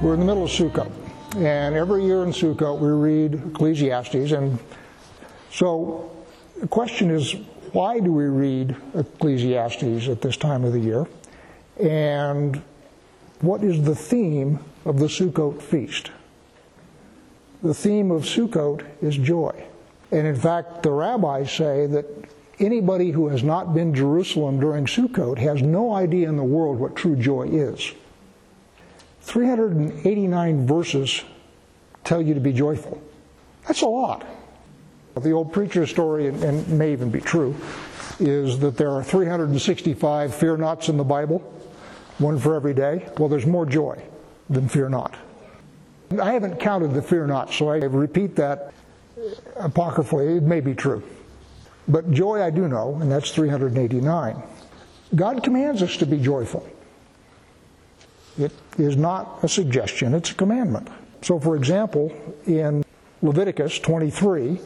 We're in the middle of Sukkot, and every year in Sukkot we read Ecclesiastes, and so the question is, why do we read Ecclesiastes at this time of the year? And what is the theme of the Sukkot feast? The theme of Sukkot is joy. And in fact, the rabbis say that anybody who has not been Jerusalem during Sukkot has no idea in the world what true joy is. 389 verses tell you to be joyful. That's a lot. The old preacher story, and may even be true, is that there are 365 fear nots in the Bible, one for every day. Well, there's more joy than fear not. I haven't counted the fear not, so I repeat that apocryphally. It may be true. But joy I do know, and that's 389. God commands us to be joyful. It is not a suggestion, it's a commandment. So, for example, in Leviticus 23,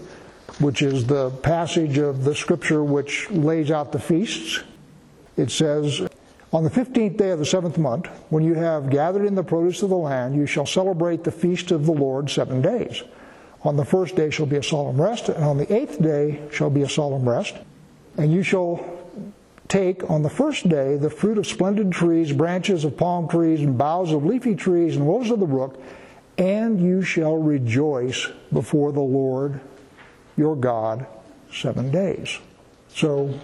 which is the passage of the scripture which lays out the feasts, it says, On the fifteenth day of the seventh month, when you have gathered in the produce of the land, you shall celebrate the feast of the Lord seven days. On the first day shall be a solemn rest, and on the eighth day shall be a solemn rest. And you shall take on the first day the fruit of splendid trees, branches of palm trees, and boughs of leafy trees, and willows of the brook, and you shall rejoice before the Lord your God seven days. So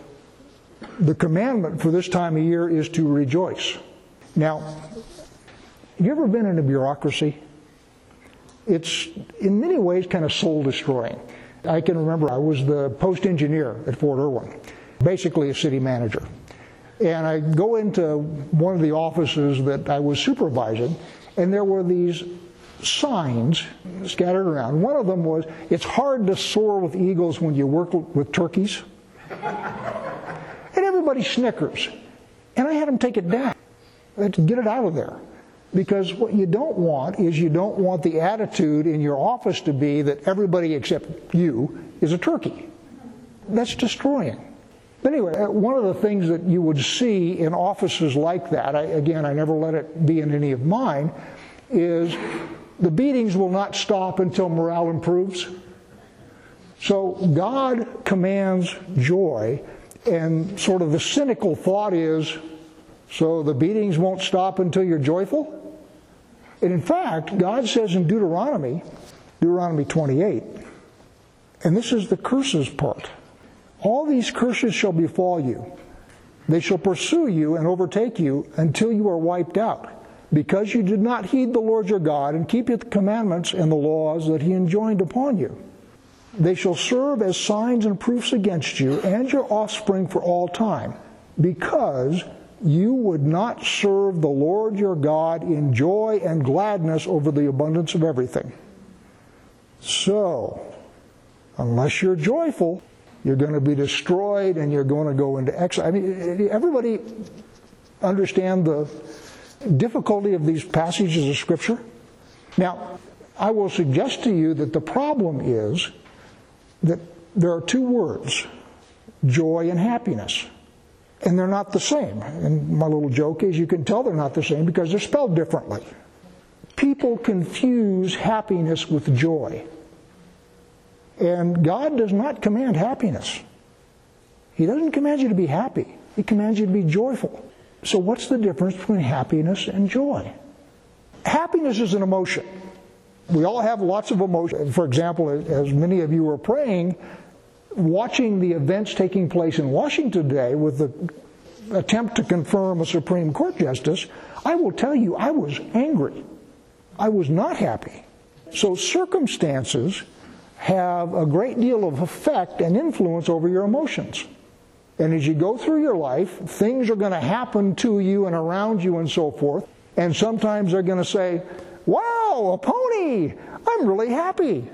the commandment for this time of year is to rejoice. Now, you ever been in a bureaucracy? It's in many ways kind of soul destroying. I can remember I was the post engineer at Fort Irwin, basically a city manager. And I go into one of the offices that I was supervising, and there were these signs scattered around. One of them was, It's hard to soar with eagles when you work with turkeys. and everybody snickers. And I had them take it down. Get it out of there. Because what you don't want is you don't want the attitude in your office to be that everybody except you is a turkey. That's destroying. But anyway, uh, one of the things that you would see in offices like that, I, again, I never let it be in any of mine, is the beatings will not stop until morale improves. So God commands joy, and sort of the cynical thought is so the beatings won't stop until you're joyful? And in fact, God says in Deuteronomy, Deuteronomy 28, and this is the curses part all these curses shall befall you. They shall pursue you and overtake you until you are wiped out, because you did not heed the Lord your God and keep the commandments and the laws that he enjoined upon you. They shall serve as signs and proofs against you and your offspring for all time, because you would not serve the Lord your God in joy and gladness over the abundance of everything. So, unless you're joyful, you're going to be destroyed and you're going to go into exile. I mean, everybody understand the difficulty of these passages of Scripture? Now, I will suggest to you that the problem is that there are two words joy and happiness and they're not the same. And my little joke is you can tell they're not the same because they're spelled differently. People confuse happiness with joy. And God does not command happiness. He doesn't command you to be happy. He commands you to be joyful. So what's the difference between happiness and joy? Happiness is an emotion. We all have lots of emotions. For example, as many of you are praying, watching the events taking place in Washington today with the attempt to confirm a Supreme Court justice, I will tell you, I was angry. I was not happy. So circumstances have a great deal of effect and influence over your emotions. And as you go through your life, things are going to happen to you and around you and so forth. And sometimes they're going to say, Wow, a pony! I'm really happy.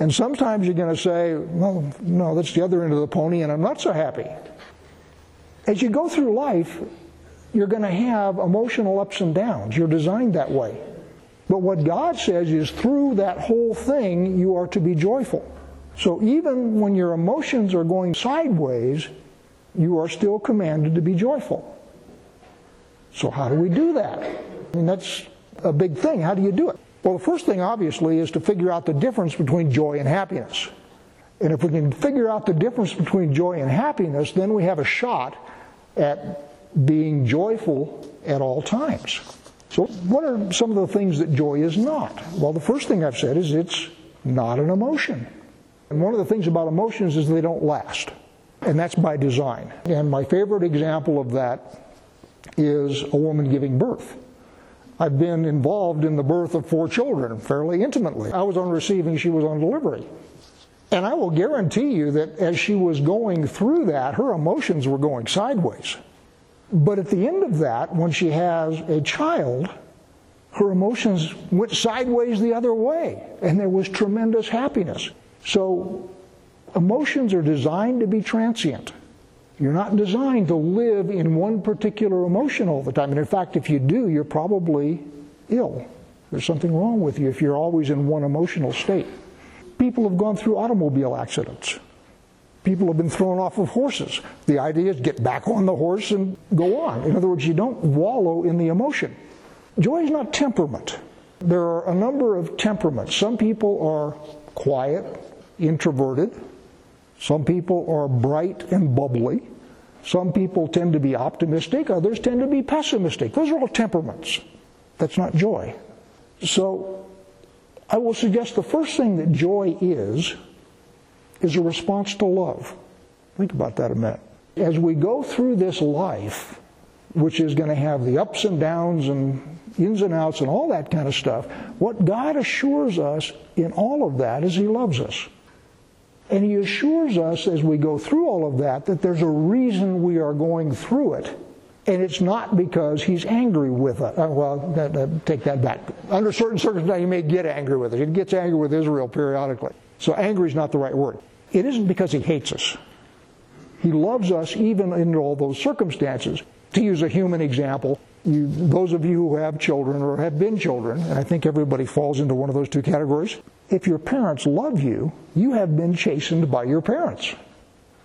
And sometimes you're going to say, well, no, that's the other end of the pony, and I'm not so happy. As you go through life, you're going to have emotional ups and downs. You're designed that way. But what God says is through that whole thing, you are to be joyful. So even when your emotions are going sideways, you are still commanded to be joyful. So how do we do that? I mean, that's a big thing. How do you do it? Well, the first thing, obviously, is to figure out the difference between joy and happiness. And if we can figure out the difference between joy and happiness, then we have a shot at being joyful at all times. So, what are some of the things that joy is not? Well, the first thing I've said is it's not an emotion. And one of the things about emotions is they don't last. And that's by design. And my favorite example of that is a woman giving birth. I've been involved in the birth of four children fairly intimately. I was on receiving, she was on delivery. And I will guarantee you that as she was going through that, her emotions were going sideways. But at the end of that, when she has a child, her emotions went sideways the other way, and there was tremendous happiness. So, emotions are designed to be transient. You're not designed to live in one particular emotion all the time. And in fact, if you do, you're probably ill. There's something wrong with you if you're always in one emotional state. People have gone through automobile accidents. People have been thrown off of horses. The idea is get back on the horse and go on. In other words, you don't wallow in the emotion. Joy is not temperament. There are a number of temperaments. Some people are quiet, introverted. Some people are bright and bubbly. Some people tend to be optimistic. Others tend to be pessimistic. Those are all temperaments. That's not joy. So, I will suggest the first thing that joy is is a response to love. Think about that a minute. As we go through this life, which is going to have the ups and downs and ins and outs and all that kind of stuff, what God assures us in all of that is He loves us. And He assures us as we go through all of that that there's a reason we are going through it. And it's not because He's angry with us. Uh, well, take that back. Under certain circumstances, He may get angry with us. He gets angry with Israel periodically. So angry is not the right word. It isn't because he hates us. He loves us even in all those circumstances. To use a human example, you, those of you who have children or have been children, and I think everybody falls into one of those two categories, if your parents love you, you have been chastened by your parents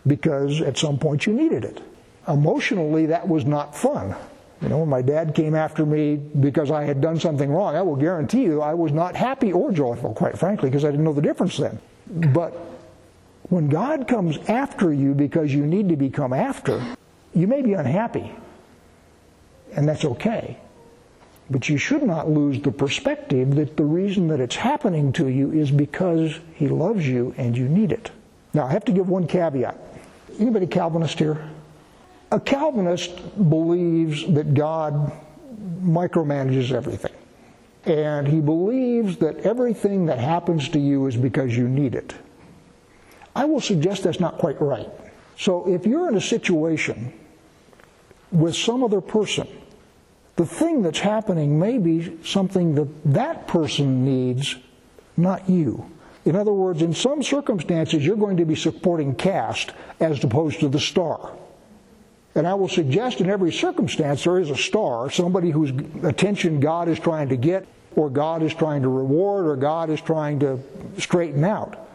because at some point you needed it. Emotionally, that was not fun. You know, when my dad came after me because I had done something wrong, I will guarantee you I was not happy or joyful, quite frankly, because I didn't know the difference then. But when God comes after you because you need to become after, you may be unhappy. And that's okay. But you should not lose the perspective that the reason that it's happening to you is because He loves you and you need it. Now, I have to give one caveat. Anybody Calvinist here? A Calvinist believes that God micromanages everything. And he believes that everything that happens to you is because you need it. I will suggest that's not quite right. So if you're in a situation with some other person, the thing that's happening may be something that that person needs, not you. In other words, in some circumstances, you're going to be supporting cast as opposed to the star. And I will suggest in every circumstance there is a star, somebody whose attention God is trying to get, or God is trying to reward, or God is trying to straighten out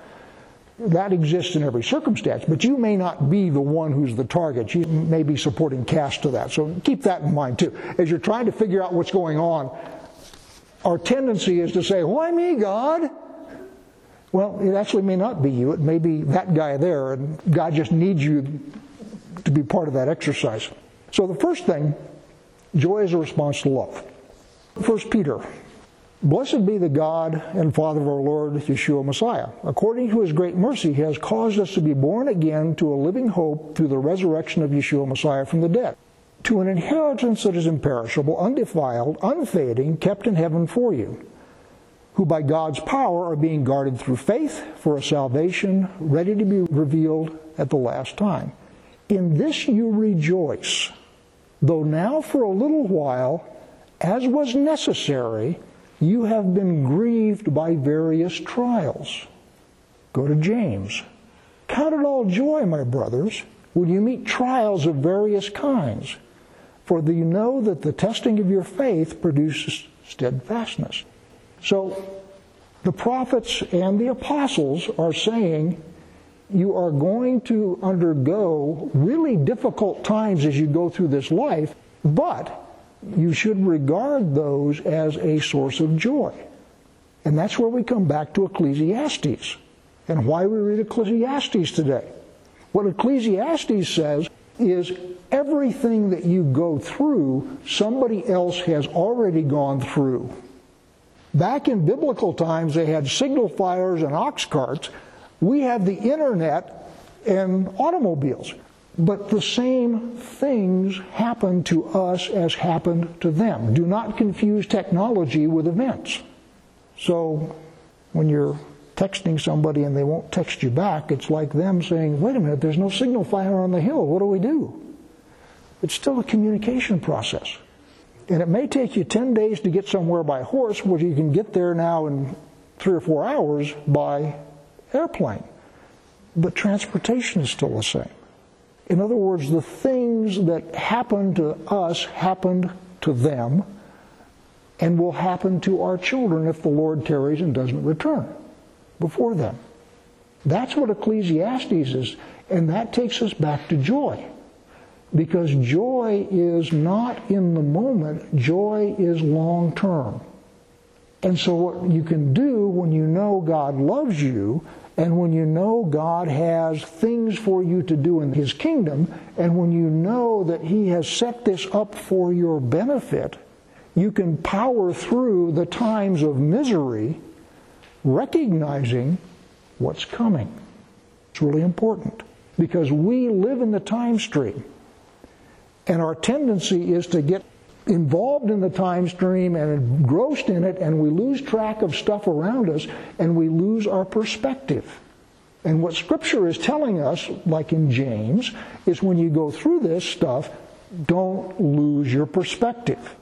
that exists in every circumstance, but you may not be the one who's the target. You may be supporting cast to that. So keep that in mind too. As you're trying to figure out what's going on, our tendency is to say, Why me, God? Well, it actually may not be you. It may be that guy there, and God just needs you to be part of that exercise. So the first thing, joy is a response to love. First Peter Blessed be the God and Father of our Lord Yeshua Messiah. According to his great mercy, he has caused us to be born again to a living hope through the resurrection of Yeshua Messiah from the dead, to an inheritance that is imperishable, undefiled, unfading, kept in heaven for you, who by God's power are being guarded through faith for a salvation ready to be revealed at the last time. In this you rejoice, though now for a little while, as was necessary, you have been grieved by various trials. Go to James. Count it all joy, my brothers, when you meet trials of various kinds, for you know that the testing of your faith produces steadfastness. So, the prophets and the apostles are saying you are going to undergo really difficult times as you go through this life, but you should regard those as a source of joy. And that's where we come back to Ecclesiastes and why we read Ecclesiastes today. What Ecclesiastes says is everything that you go through, somebody else has already gone through. Back in biblical times, they had signal fires and ox carts. We have the internet and automobiles. But the same things happen to us as happened to them. Do not confuse technology with events. So when you're texting somebody and they won't text you back, it's like them saying, wait a minute, there's no signal fire on the hill. What do we do? It's still a communication process. And it may take you 10 days to get somewhere by horse, where you can get there now in three or four hours by airplane. But transportation is still the same. In other words, the things that happened to us happened to them and will happen to our children if the Lord tarries and doesn't return before them. That's what Ecclesiastes is, and that takes us back to joy. Because joy is not in the moment, joy is long term. And so, what you can do when you know God loves you, and when you know God has things for you to do in His kingdom, and when you know that He has set this up for your benefit, you can power through the times of misery recognizing what's coming. It's really important because we live in the time stream. And our tendency is to get involved in the time stream and engrossed in it, and we lose track of stuff around us and we lose our perspective. And what Scripture is telling us, like in James, is when you go through this stuff, don't lose your perspective.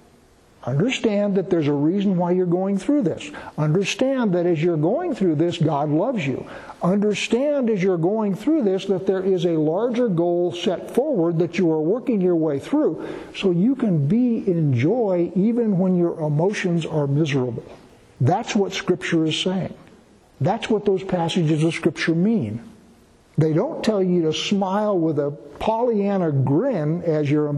Understand that there's a reason why you're going through this. Understand that as you're going through this, God loves you. Understand as you're going through this that there is a larger goal set forward that you are working your way through so you can be in joy even when your emotions are miserable. That's what Scripture is saying. That's what those passages of Scripture mean. They don't tell you to smile with a Pollyanna grin as you're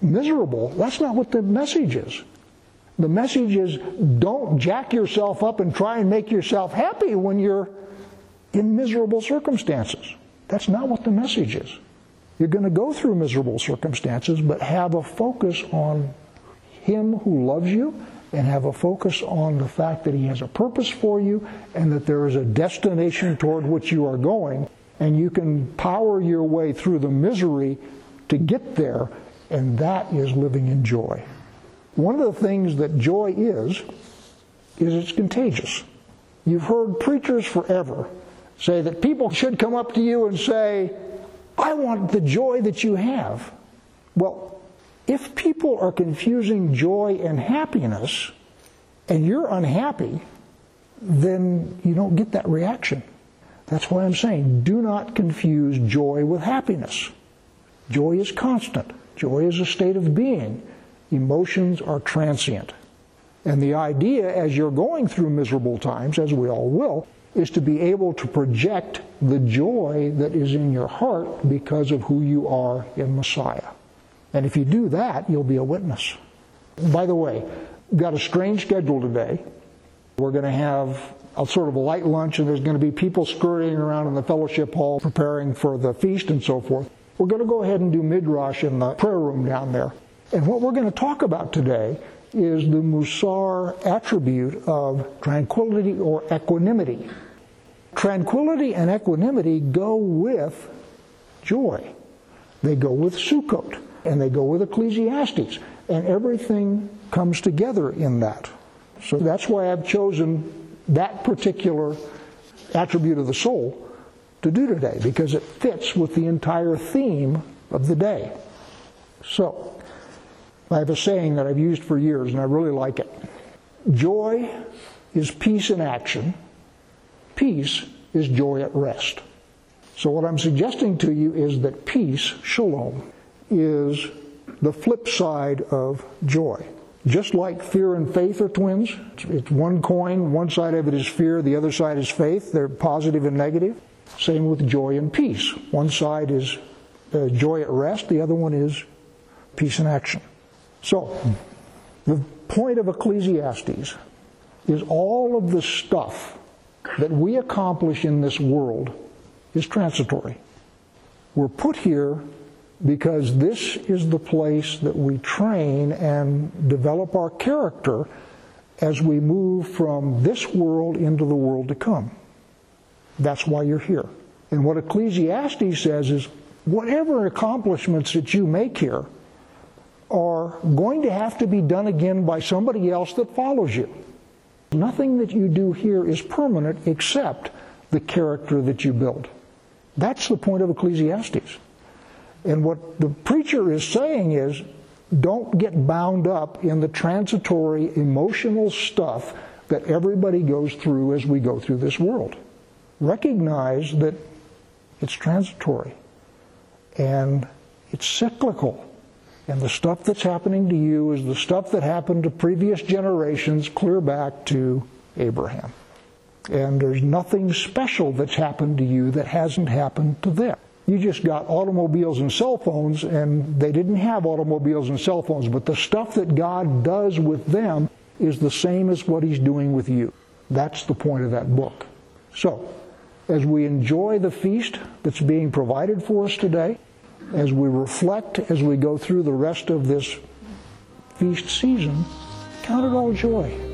miserable. That's not what the message is. The message is don't jack yourself up and try and make yourself happy when you're in miserable circumstances. That's not what the message is. You're going to go through miserable circumstances, but have a focus on Him who loves you and have a focus on the fact that He has a purpose for you and that there is a destination toward which you are going, and you can power your way through the misery to get there and that is living in joy. One of the things that joy is, is it's contagious. You've heard preachers forever say that people should come up to you and say, I want the joy that you have. Well, if people are confusing joy and happiness, and you're unhappy, then you don't get that reaction. That's why I'm saying do not confuse joy with happiness. Joy is constant. Joy is a state of being. Emotions are transient. And the idea, as you're going through miserable times, as we all will, is to be able to project the joy that is in your heart because of who you are in Messiah. And if you do that, you'll be a witness. By the way, we've got a strange schedule today. We're going to have a sort of a light lunch, and there's going to be people scurrying around in the fellowship hall preparing for the feast and so forth. We're going to go ahead and do midrash in the prayer room down there. And what we're going to talk about today is the Musar attribute of tranquility or equanimity. Tranquility and equanimity go with joy. They go with Sukkot, and they go with Ecclesiastes, and everything comes together in that. So that's why I've chosen that particular attribute of the soul to do today because it fits with the entire theme of the day. So, I have a saying that I've used for years and I really like it. Joy is peace in action. Peace is joy at rest. So what I'm suggesting to you is that peace, shalom, is the flip side of joy. Just like fear and faith are twins, it's one coin, one side of it is fear, the other side is faith. They're positive and negative. Same with joy and peace. One side is uh, joy at rest, the other one is peace in action. So, the point of Ecclesiastes is all of the stuff that we accomplish in this world is transitory. We're put here because this is the place that we train and develop our character as we move from this world into the world to come. That's why you're here. And what Ecclesiastes says is whatever accomplishments that you make here are going to have to be done again by somebody else that follows you. Nothing that you do here is permanent except the character that you build. That's the point of Ecclesiastes. And what the preacher is saying is don't get bound up in the transitory emotional stuff that everybody goes through as we go through this world. Recognize that it's transitory and it's cyclical. And the stuff that's happening to you is the stuff that happened to previous generations clear back to Abraham. And there's nothing special that's happened to you that hasn't happened to them. You just got automobiles and cell phones, and they didn't have automobiles and cell phones, but the stuff that God does with them is the same as what He's doing with you. That's the point of that book. So, as we enjoy the feast that's being provided for us today, as we reflect as we go through the rest of this feast season, count it all joy.